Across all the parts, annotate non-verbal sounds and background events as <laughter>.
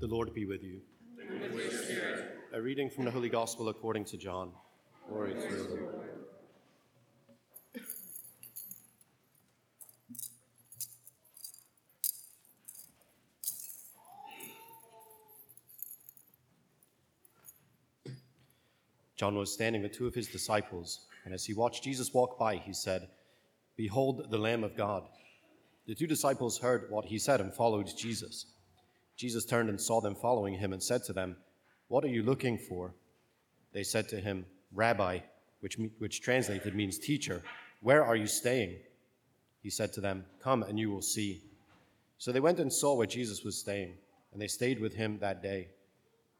The Lord be with you. A reading from the Holy Gospel according to John. Glory to you. John was standing with two of his disciples, and as he watched Jesus walk by, he said, Behold the Lamb of God. The two disciples heard what he said and followed Jesus. Jesus turned and saw them following him and said to them, What are you looking for? They said to him, Rabbi, which, which translated means teacher, where are you staying? He said to them, Come and you will see. So they went and saw where Jesus was staying, and they stayed with him that day.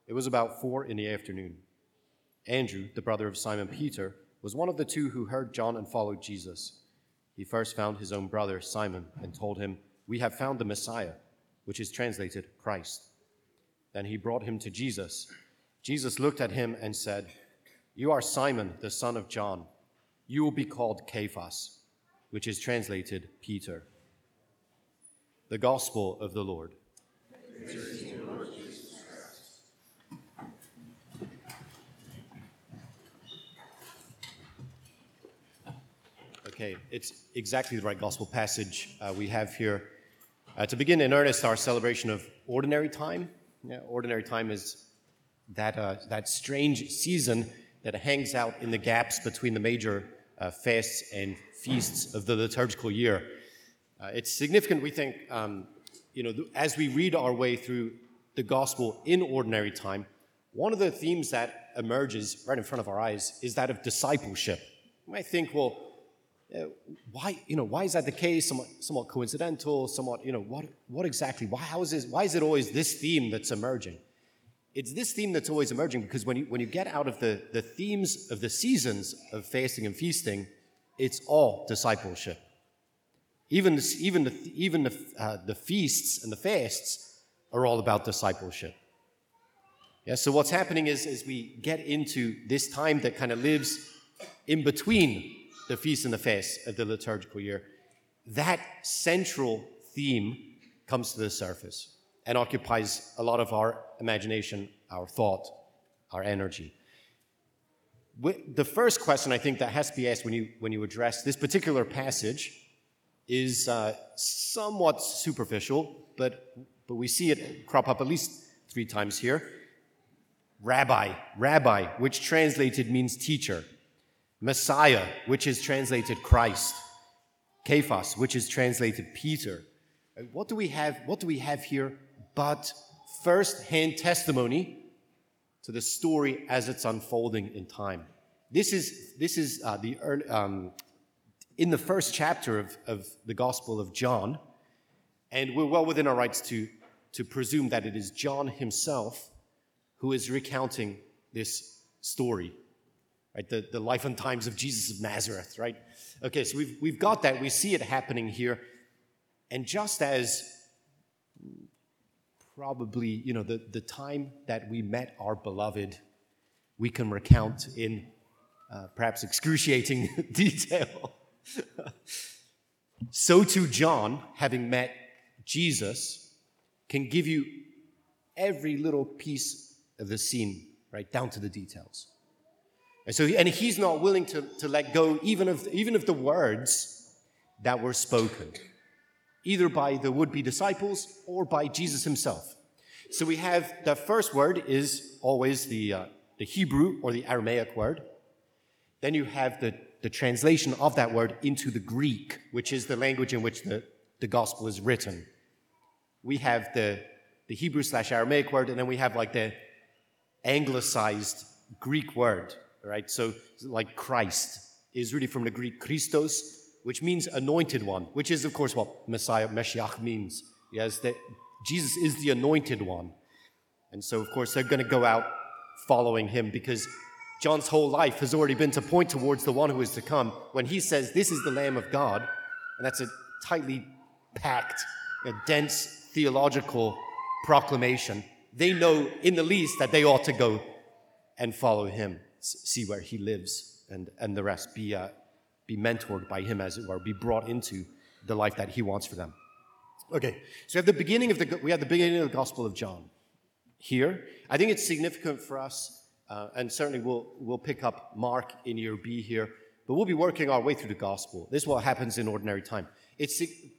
It was about four in the afternoon. Andrew, the brother of Simon Peter, was one of the two who heard John and followed Jesus. He first found his own brother, Simon, and told him, We have found the Messiah which is translated Christ. Then he brought him to Jesus. Jesus looked at him and said, You are Simon, the son of John. You will be called Cephas, which is translated Peter. The Gospel of the Lord. Okay, it's exactly the right gospel passage uh, we have here uh, to begin in earnest our celebration of ordinary time, yeah, ordinary time is that, uh, that strange season that hangs out in the gaps between the major uh, fasts and feasts of the liturgical year. Uh, it's significant, we think, um, you know, as we read our way through the gospel in ordinary time, one of the themes that emerges right in front of our eyes is that of discipleship. You might think, well, uh, why, you know, why is that the case? Somewhat, somewhat coincidental, somewhat, you know, what, what exactly? Why, how is this, why is it always this theme that's emerging? It's this theme that's always emerging because when you, when you get out of the, the themes of the seasons of fasting and feasting, it's all discipleship. Even, this, even, the, even the, uh, the feasts and the fasts are all about discipleship. Yeah, so what's happening is, is we get into this time that kind of lives in between the feast and the fast of the liturgical year, that central theme comes to the surface and occupies a lot of our imagination, our thought, our energy. The first question I think that has to be asked when you, when you address this particular passage is uh, somewhat superficial, but, but we see it crop up at least three times here. Rabbi, rabbi, which translated means teacher. Messiah, which is translated Christ, Cephas, which is translated Peter. What do we have? What do we have here but first-hand testimony to the story as it's unfolding in time? This is this is uh, the early, um, in the first chapter of, of the Gospel of John, and we're well within our rights to to presume that it is John himself who is recounting this story right? The, the life and times of Jesus of Nazareth, right? Okay, so we've, we've got that. We see it happening here. And just as probably, you know, the, the time that we met our beloved, we can recount in uh, perhaps excruciating <laughs> detail. <laughs> so too, John, having met Jesus, can give you every little piece of the scene, right, down to the details. And so, and he's not willing to, to let go even of, even of the words that were spoken, either by the would be disciples or by Jesus himself. So we have the first word is always the, uh, the Hebrew or the Aramaic word. Then you have the, the translation of that word into the Greek, which is the language in which the, the gospel is written. We have the, the Hebrew slash Aramaic word, and then we have like the anglicized Greek word right? So, like Christ is really from the Greek Christos, which means anointed one, which is, of course, what Messiah, Meshiach means. Yes, that Jesus is the anointed one. And so, of course, they're going to go out following him because John's whole life has already been to point towards the one who is to come. When he says, This is the Lamb of God, and that's a tightly packed, a dense theological proclamation, they know in the least that they ought to go and follow him see where he lives, and, and the rest be, uh, be mentored by him, as it were, be brought into the life that he wants for them. Okay, so we have the beginning of the we have the beginning of the Gospel of John. here. I think it's significant for us, uh, and certainly we'll, we'll pick up Mark in year B here, but we'll be working our way through the gospel. This is what happens in ordinary time. It's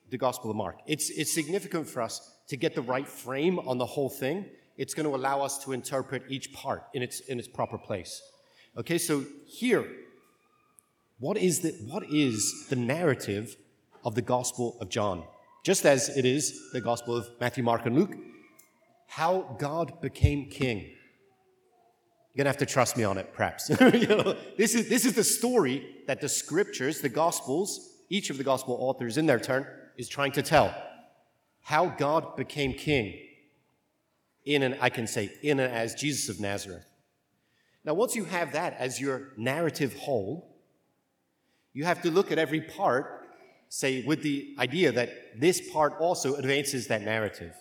the gospel of Mark. It's, it's significant for us to get the right frame on the whole thing. It's going to allow us to interpret each part in its, in its proper place. Okay, so here, what is the, what is the narrative of the Gospel of John? Just as it is the Gospel of Matthew, Mark, and Luke, how God became king. You're going to have to trust me on it, perhaps. <laughs> you know, this, is, this is the story that the scriptures, the Gospels, each of the Gospel authors in their turn, is trying to tell. How God became king in and I can say, in and as Jesus of Nazareth. Now, once you have that as your narrative whole, you have to look at every part, say, with the idea that this part also advances that narrative.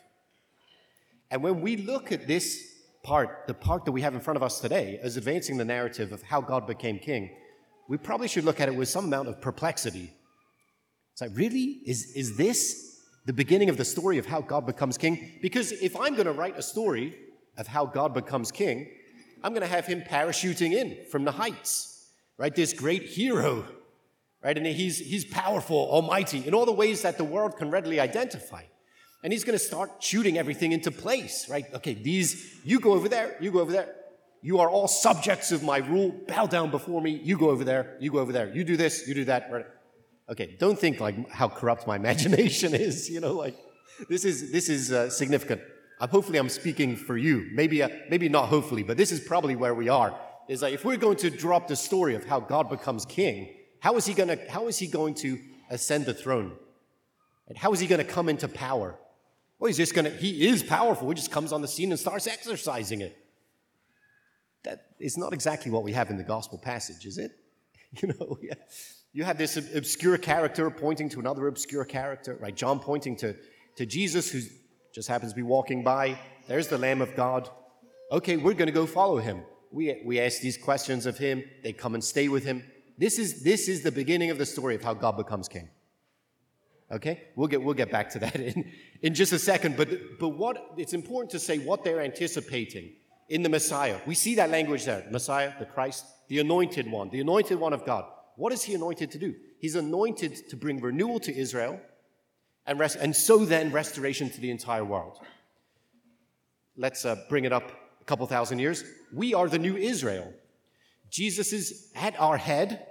And when we look at this part, the part that we have in front of us today, as advancing the narrative of how God became king, we probably should look at it with some amount of perplexity. It's like, really? Is, is this the beginning of the story of how God becomes king? Because if I'm going to write a story of how God becomes king, I'm going to have him parachuting in from the heights, right? This great hero right? And he's, he's powerful, almighty, in all the ways that the world can readily identify. And he's going to start shooting everything into place, right? Okay, these, you go over there, you go over there. You are all subjects of my rule. Bow down before me. You go over there, you go over there. You do this, you do that. Right? Okay, don't think like how corrupt my <laughs> imagination is. You know, like this is this is uh, significant. Uh, hopefully, I'm speaking for you. Maybe uh, maybe not. Hopefully, but this is probably where we are. Is like if we're going to drop the story of how God becomes king, how is he to, how is he going to ascend the throne? And how is he to come into power? Well, he's just to, he is powerful. He just comes on the scene and starts exercising it. That is not exactly what we have in the gospel passage, is it? <laughs> You know, you have this obscure character pointing to another obscure character, right? John pointing to, to Jesus, who just happens to be walking by. There's the Lamb of God. Okay, we're going to go follow him. We, we ask these questions of him. They come and stay with him. This is, this is the beginning of the story of how God becomes king. Okay? We'll get, we'll get back to that <laughs> in, in just a second. But, but what, it's important to say what they're anticipating in the Messiah. We see that language there Messiah, the Christ, the anointed one, the anointed one of God. What is he anointed to do? He's anointed to bring renewal to Israel and, rest, and so then restoration to the entire world. Let's uh, bring it up a couple thousand years. We are the new Israel. Jesus is at our head,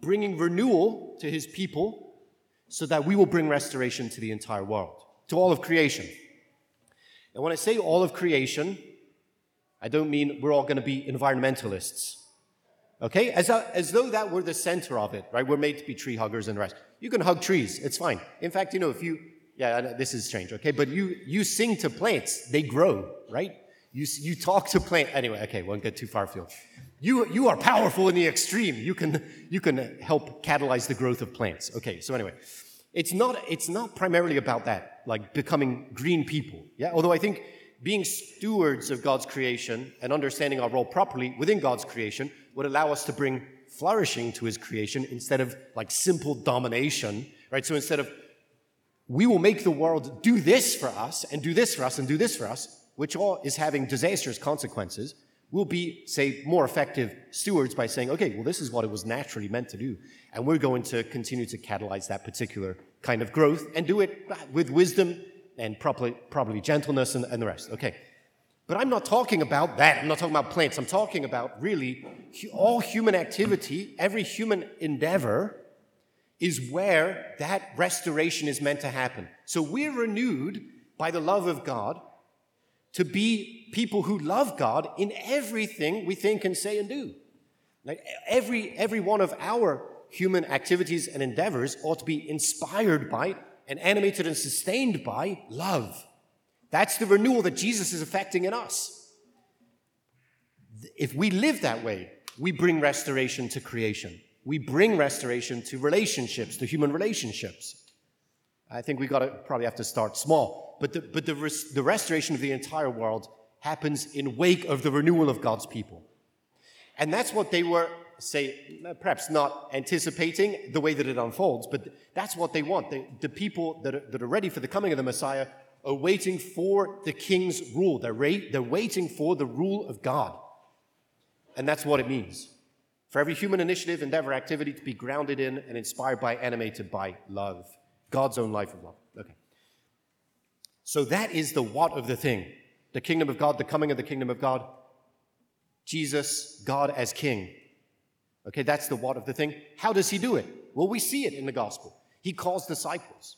bringing renewal to his people so that we will bring restoration to the entire world, to all of creation. And when I say all of creation, I don't mean we're all going to be environmentalists. Okay? As, a, as though that were the center of it, right? We're made to be tree huggers and the rest. You can hug trees, it's fine. In fact, you know, if you, yeah, this is strange, okay? But you, you sing to plants, they grow, right? You, you talk to plant. Anyway, okay, won't get too far afield. You, you are powerful in the extreme. You can, you can help catalyze the growth of plants. Okay, so anyway, it's not, it's not primarily about that, like becoming green people. Yeah, although I think being stewards of God's creation and understanding our role properly within God's creation would allow us to bring flourishing to his creation instead of like simple domination, right? So instead of we will make the world do this for us and do this for us and do this for us, which all is having disastrous consequences, we'll be, say, more effective stewards by saying, okay, well, this is what it was naturally meant to do. And we're going to continue to catalyze that particular kind of growth and do it with wisdom and probably, probably gentleness and, and the rest. Okay. But I'm not talking about that. I'm not talking about plants. I'm talking about really all human activity, every human endeavor is where that restoration is meant to happen. So we're renewed by the love of God to be people who love God in everything we think and say and do. Like every, every one of our human activities and endeavors ought to be inspired by and animated and sustained by love. That's the renewal that Jesus is effecting in us. If we live that way, we bring restoration to creation. We bring restoration to relationships, to human relationships. I think we got to probably have to start small but the, but the, res, the restoration of the entire world happens in wake of the renewal of God's people. And that's what they were, say, perhaps not anticipating the way that it unfolds, but that's what they want. They, the people that are, that are ready for the coming of the Messiah are waiting for the king's rule. They're, they're waiting for the rule of God. And that's what it means. For every human initiative, endeavor, activity to be grounded in and inspired by, animated by love. God's own life of love. Okay. So that is the what of the thing the kingdom of God, the coming of the kingdom of God, Jesus, God as king. Okay, that's the what of the thing. How does he do it? Well, we see it in the gospel. He calls disciples.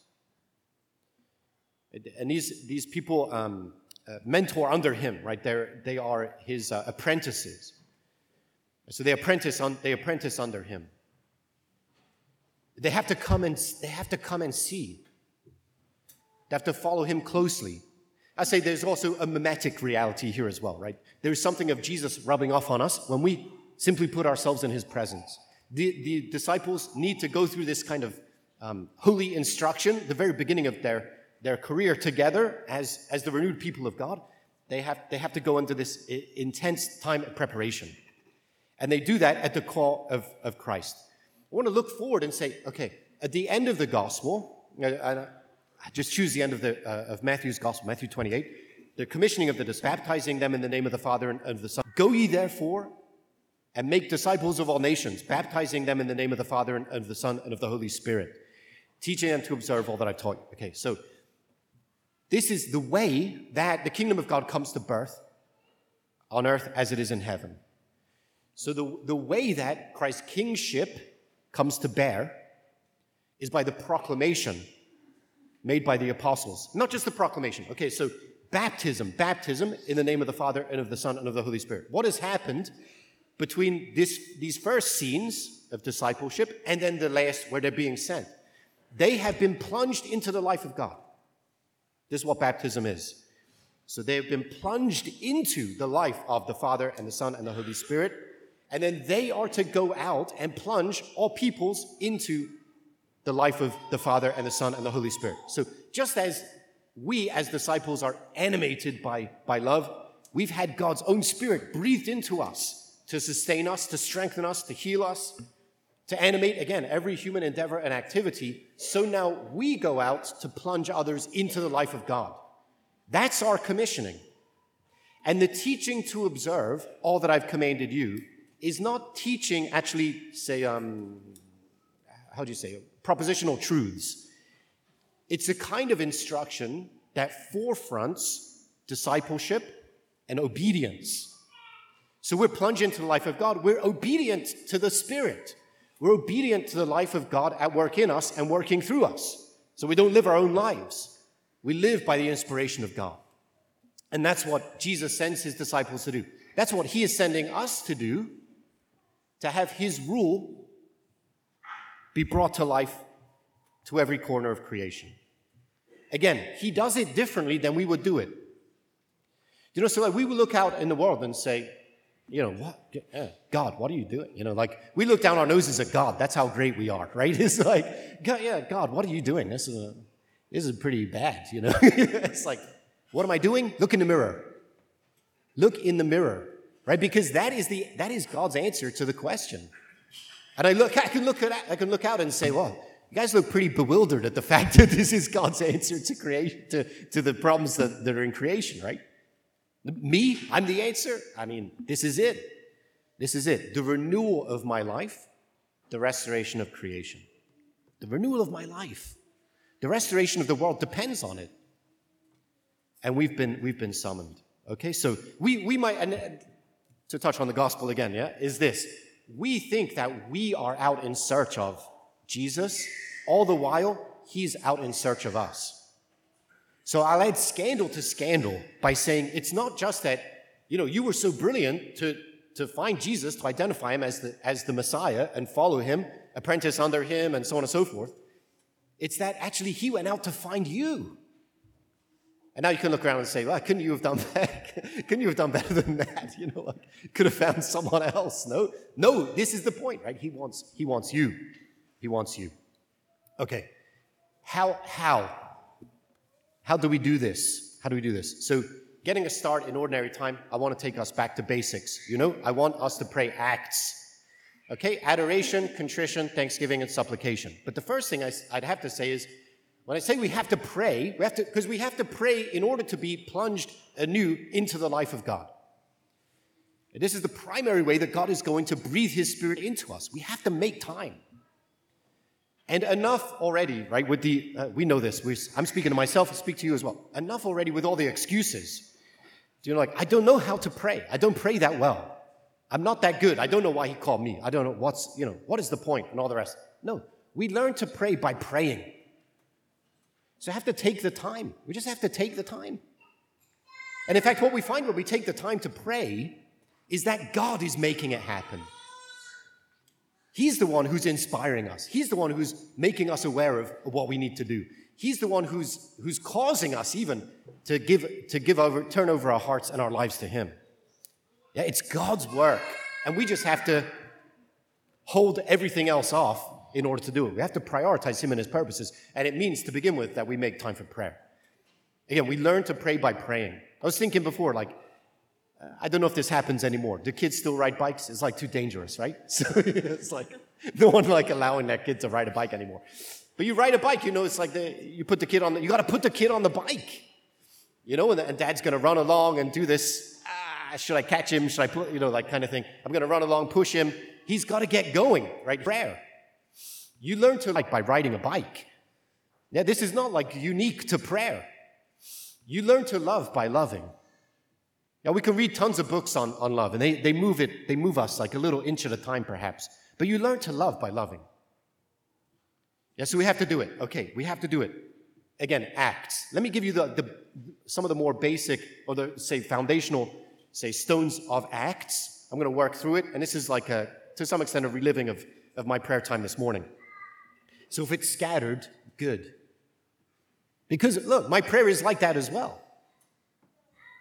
And these, these people um, uh, mentor under him, right? They're, they are his uh, apprentices. So they apprentice, on, they apprentice under him. They have to come and they have to come and see. They have to follow him closely. I say there's also a mimetic reality here as well, right? There's something of Jesus rubbing off on us when we simply put ourselves in his presence. The, the disciples need to go through this kind of um, holy instruction, the very beginning of their, their career together as, as the renewed people of God. They have, they have to go into this intense time of preparation. And they do that at the call of, of Christ. I want to look forward and say, okay, at the end of the gospel, I, I just choose the end of, the, uh, of Matthew's gospel, Matthew 28, the commissioning of the disciples, baptizing them in the name of the Father and of the Son. Go ye therefore and make disciples of all nations, baptizing them in the name of the Father and of the Son and of the Holy Spirit, teaching them to observe all that I've taught you. Okay, so this is the way that the kingdom of God comes to birth on earth as it is in heaven. So the, the way that Christ's kingship comes to bear is by the proclamation made by the apostles. Not just the proclamation. Okay, so baptism, baptism in the name of the Father and of the Son and of the Holy Spirit. What has happened between this, these first scenes of discipleship and then the last where they're being sent? They have been plunged into the life of God. This is what baptism is. So they have been plunged into the life of the Father and the Son and the Holy Spirit and then they are to go out and plunge all peoples into the life of the Father and the Son and the Holy Spirit. So just as we as disciples are animated by, by love, we've had God's own Spirit breathed into us to sustain us, to strengthen us, to heal us, to animate, again, every human endeavor and activity. So now we go out to plunge others into the life of God. That's our commissioning. And the teaching to observe all that I've commanded you is not teaching actually, say, um, how do you say, propositional truths. It's a kind of instruction that forefronts discipleship and obedience. So we're plunged into the life of God. We're obedient to the Spirit. We're obedient to the life of God at work in us and working through us. So we don't live our own lives. We live by the inspiration of God. And that's what Jesus sends his disciples to do. That's what he is sending us to do to have his rule be brought to life to every corner of creation. Again, he does it differently than we would do it. You know, so like we would look out in the world and say, you know, what, God, what are you doing? You know, like we look down our noses at God. That's how great we are, right? <laughs> It's like, God, yeah, God, what are you doing? This is, a, this is pretty bad, you know? <laughs> it's like, what am I doing? Look in the mirror. Look in the mirror right? Because that is, the, that is God's answer to the question. And I, look, I, can look at, I can look out and say, well, you guys look pretty bewildered at the <laughs> fact that this is God's answer to creation, to, to the problems that, that are in creation, right? Me, I'm the answer. I mean, this is it. This is it. The renewal of my life, the restoration of creation. The renewal of my life. The restoration of the world depends on it. And we've been, we've been summoned. Okay, so we, we might, and to touch on the gospel again, yeah, is this. We think that we are out in search of Jesus, all the while, he's out in search of us. So I'll add scandal to scandal by saying it's not just that, you know, you were so brilliant to, to find Jesus, to identify him as the, as the Messiah and follow him, apprentice under him, and so on and so forth. It's that actually he went out to find you. And now you can look around and say, well, couldn't you have done <laughs> that? couldn't you have done better than that? <laughs> You know, like, could have found someone else. No, no, this is the point, right? He wants, he wants you. He wants you. Okay. How, how? How do we do this? How do we do this? So, getting a start in ordinary time, I want to take us back to basics. You know, I want us to pray acts. Okay, adoration, contrition, thanksgiving, and supplication. But the first thing I, would have to say is When I say we have to pray, we have to because we have to pray in order to be plunged anew into the life of God. And this is the primary way that God is going to breathe his spirit into us. We have to make time. And enough already, right? With the, uh, we know this. We're, I'm speaking to myself, I speak to you as well. Enough already with all the excuses. You know, like, I don't know how to pray. I don't pray that well. I'm not that good. I don't know why he called me. I don't know what's, you know, what is the point and all the rest. No, we learn to pray by praying. So have to take the time. We just have to take the time. And in fact, what we find when we take the time to pray is that God is making it happen. He's the one who's inspiring us. He's the one who's making us aware of what we need to do. He's the one who's, who's causing us even to give, to give over, turn over our hearts and our lives to Him. Yeah, it's God's work. And we just have to hold everything else off in order to do it. We have to prioritize Him and His purposes. And it means, to begin with, that we make time for prayer. Again, we learn to pray by praying. I was thinking before, like, I don't know if this happens anymore. Do kids still ride bikes? It's like too dangerous, right? <laughs> So it's like no one like allowing that kid to ride a bike anymore. But you ride a bike, you know, it's like the, you put the kid on the, you got to put the kid on the bike, you know, and, and dad's going to run along and do this. Ah, should I catch him? Should I put, you know, like kind of thing. I'm going to run along, push him. He's got to get going, right? Prayer. You learn to like by riding a bike. Yeah, this is not like unique to prayer. You learn to love by loving. Yeah, we can read tons of books on, on love, and they, they move it, they move us like a little inch at a time, perhaps. But you learn to love by loving. Yeah, so we have to do it. Okay, we have to do it. Again, acts. Let me give you the, the some of the more basic or the say foundational, say stones of acts. I'm to work through it, and this is like a to some extent a reliving of, of my prayer time this morning. So if it's scattered, good. Because look, my prayer is like that as well.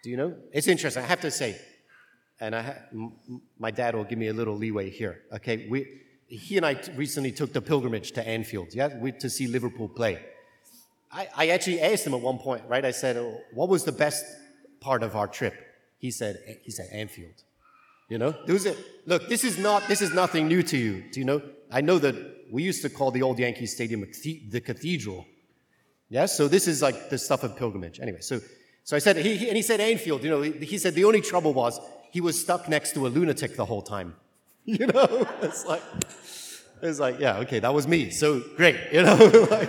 Do you know? It's interesting. I have to say, and I ha- m- my dad will give me a little leeway here. Okay, we, he and I t- recently took the pilgrimage to Anfield, yeah, we, to see Liverpool play. I, I actually asked him at one point, right? I said, oh, "What was the best part of our trip?" He said, "He said Anfield." You know, was a, look. This is not. This is nothing new to you. Do you know? I know that we used to call the old Yankee Stadium the cathedral. Yeah, so this is like the stuff of pilgrimage. Anyway, so so I said, he, he, and he said Anfield, you know, he, he, said the only trouble was he was stuck next to a lunatic the whole time. <laughs> You know, it's like, it's like, yeah, okay, that was me. So great, you know, <laughs> like,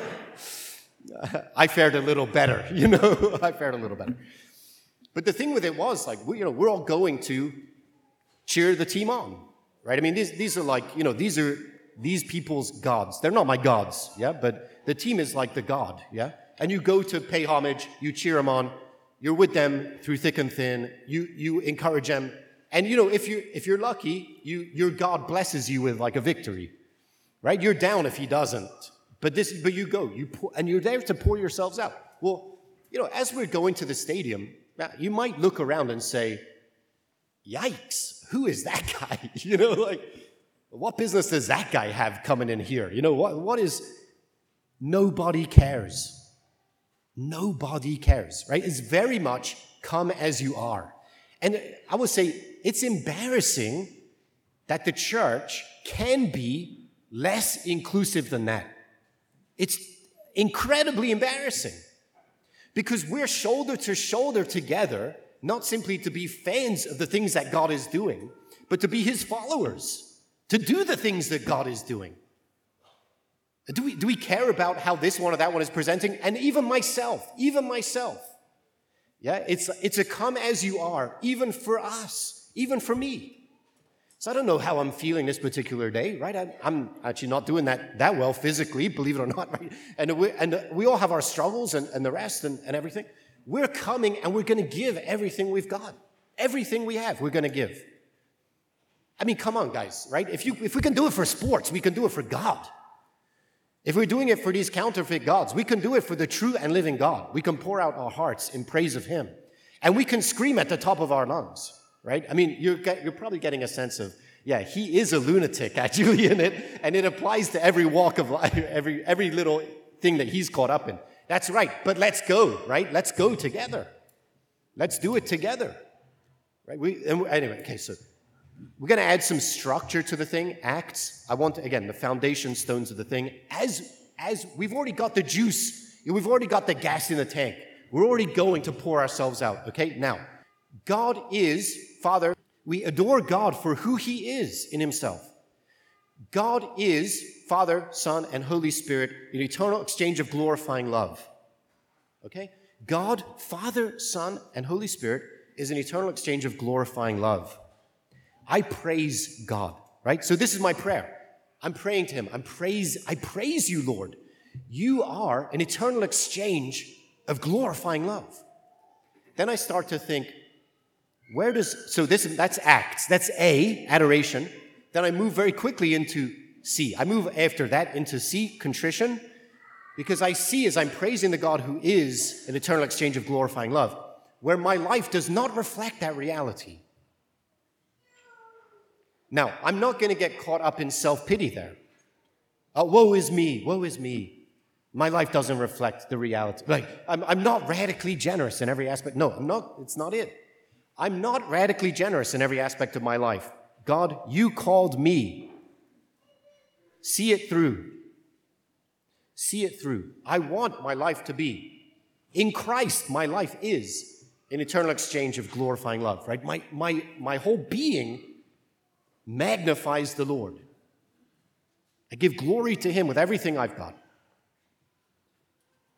I fared a little better, <laughs> you know, I fared a little better. But the thing with it was like, we, you know, we're all going to cheer the team on, right? I mean, these, these are like, you know, these are these people's gods. They're not my gods, yeah, but the team is like the god, yeah? And you go to pay homage, you cheer them on, you're with them through thick and thin. You, you encourage them. And you know, if, you, if you're lucky, you, your God blesses you with like a victory, right? You're down if he doesn't. But, this, but you go, you pour, and you're there to pour yourselves out. Well, you know, as we're going to the stadium, you might look around and say, yikes, who is that <laughs> guy? <laughs> you know, like, what business does that guy have coming in here? You know, what, what is, nobody cares. Nobody cares, right? It's very much come as you are. And I would say it's embarrassing that the church can be less inclusive than that. It's incredibly embarrassing because we're shoulder to shoulder together, not simply to be fans of the things that God is doing, but to be his followers, to do the things that God is doing. Do we, do we care about how this one or that one is presenting? And even myself, even myself. Yeah, it's, it's a come as you are, even for us, even for me. So I don't know how I'm feeling this particular day, right? I, am actually not doing that, that well physically, believe it or not, <laughs> right? And we, and we all have our struggles and, and the rest and, and everything. We're coming and we're going to give everything we've got. Everything we have, we're going to give. I mean, come on, guys, right? If, you, if we can do it for sports, we can do it for God. If we're doing it for these counterfeit gods, we can do it for the true and living God. We can pour out our hearts in praise of Him. And we can scream at the top of our lungs, right? I mean, you're, get, you're probably getting a sense of, yeah, he is a lunatic, actually, in it. And it applies to every walk of life, <laughs> every, every little thing that he's caught up in. That's right. But let's go, right? Let's go together. Let's do it together. Right? We, anyway, okay, so we're going to add some structure to the thing, acts. I want, again, the foundation stones of the thing. As, as we've already got the juice We've already got the gas in the tank. We're already going to pour ourselves out. Okay, now, God is Father. We adore God for who He is in Himself. God is Father, Son, and Holy Spirit in eternal exchange of glorifying love. Okay? God, Father, Son, and Holy Spirit is an eternal exchange of glorifying love. I praise God, right? So this is my prayer. I'm praying to him. I'm praise I praise you, Lord. You are an eternal exchange of glorifying love. Then I start to think, where does so this that's acts, that's A, adoration. Then I move very quickly into C. I move after that into C, contrition, because I see as I'm praising the God who is an eternal exchange of glorifying love, where my life does not reflect that reality. Now, I'm not going to get caught up in self pity there. Oh, woe is me, woe is me. My life doesn't reflect the reality. Like, I'm, I'm not radically generous in every aspect. No, I'm not. It's not it. I'm not radically generous in every aspect of my life. God, you called me. See it through. See it through. I want my life to be. In Christ, my life is an eternal exchange of glorifying love, right? My, my, my whole being magnifies the Lord. I give glory to Him with everything I've got.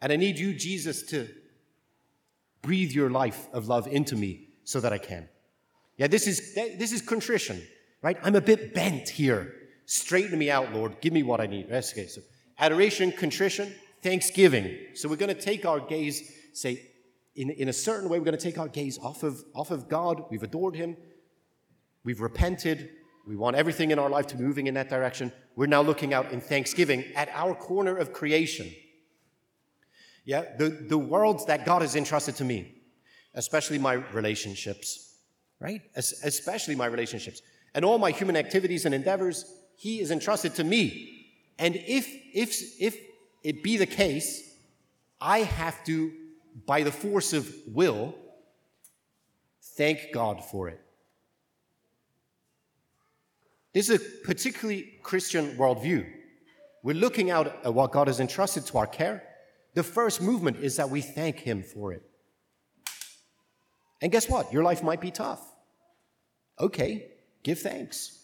And I need you, Jesus, to breathe your life of love into me so that I can. Yeah, this is, this is contrition, right? I'm a bit bent here. Straighten me out, Lord. Give me what I need. Okay, so adoration, contrition, thanksgiving. So we're going to take our gaze, say, in, in a certain way, we're going to take our gaze off of, off of God. We've adored Him. We've repented. We want everything in our life to be moving in that direction. We're now looking out in thanksgiving at our corner of creation. Yeah, the, the worlds that God has entrusted to me, especially my relationships, right? Es- especially my relationships. And all my human activities and endeavors, He is entrusted to me. And if, if, if it be the case, I have to, by the force of will, thank God for it. This is a particularly Christian worldview. We're looking out at what God has entrusted to our care the first movement is that we thank Him for it. And guess what? Your life might be tough. Okay, give thanks.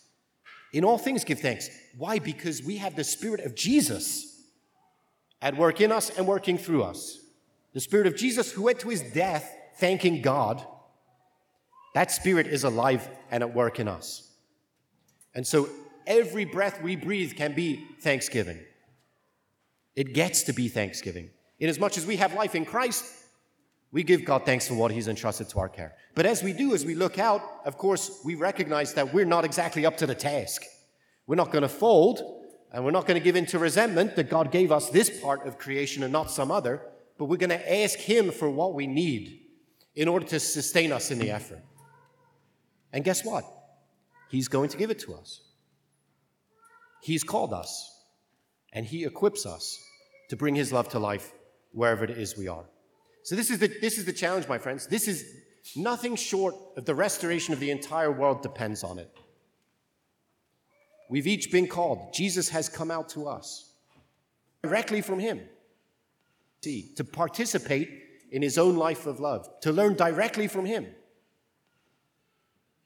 In all things, give thanks. Why? Because we have the Spirit of Jesus at work in us and working through us. The Spirit of Jesus who went to his death thanking God. That Spirit is alive and at work in us. And so every breath we breathe can be thanksgiving. It gets to be thanksgiving. Inasmuch as we have life in Christ, we give God thanks for what He's entrusted to our care. But as we do, as we look out, of course, we recognize that we're not exactly up to the task. We're not going to fold, and we're not going to give in to resentment that God gave us this part of creation and not some other, but we're going to ask Him for what we need in order to sustain us in the effort. And guess what? He's going to give it to us. He's called us, and He equips us to bring His love to life wherever it is we are. So, this is the, this is the challenge, my friends. This is nothing short of the restoration of the entire world depends on it. We've each been called. Jesus has come out to us directly from Him. See, to participate in His own life of love, to learn directly from Him.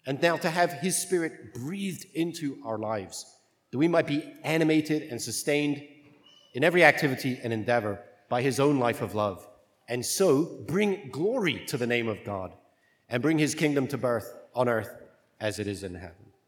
And now to have His Spirit breathed into our lives, that we might be animated and sustained in every activity and endeavor by his own life of love, and so bring glory to the name of God and bring his kingdom to birth on earth as it is in heaven.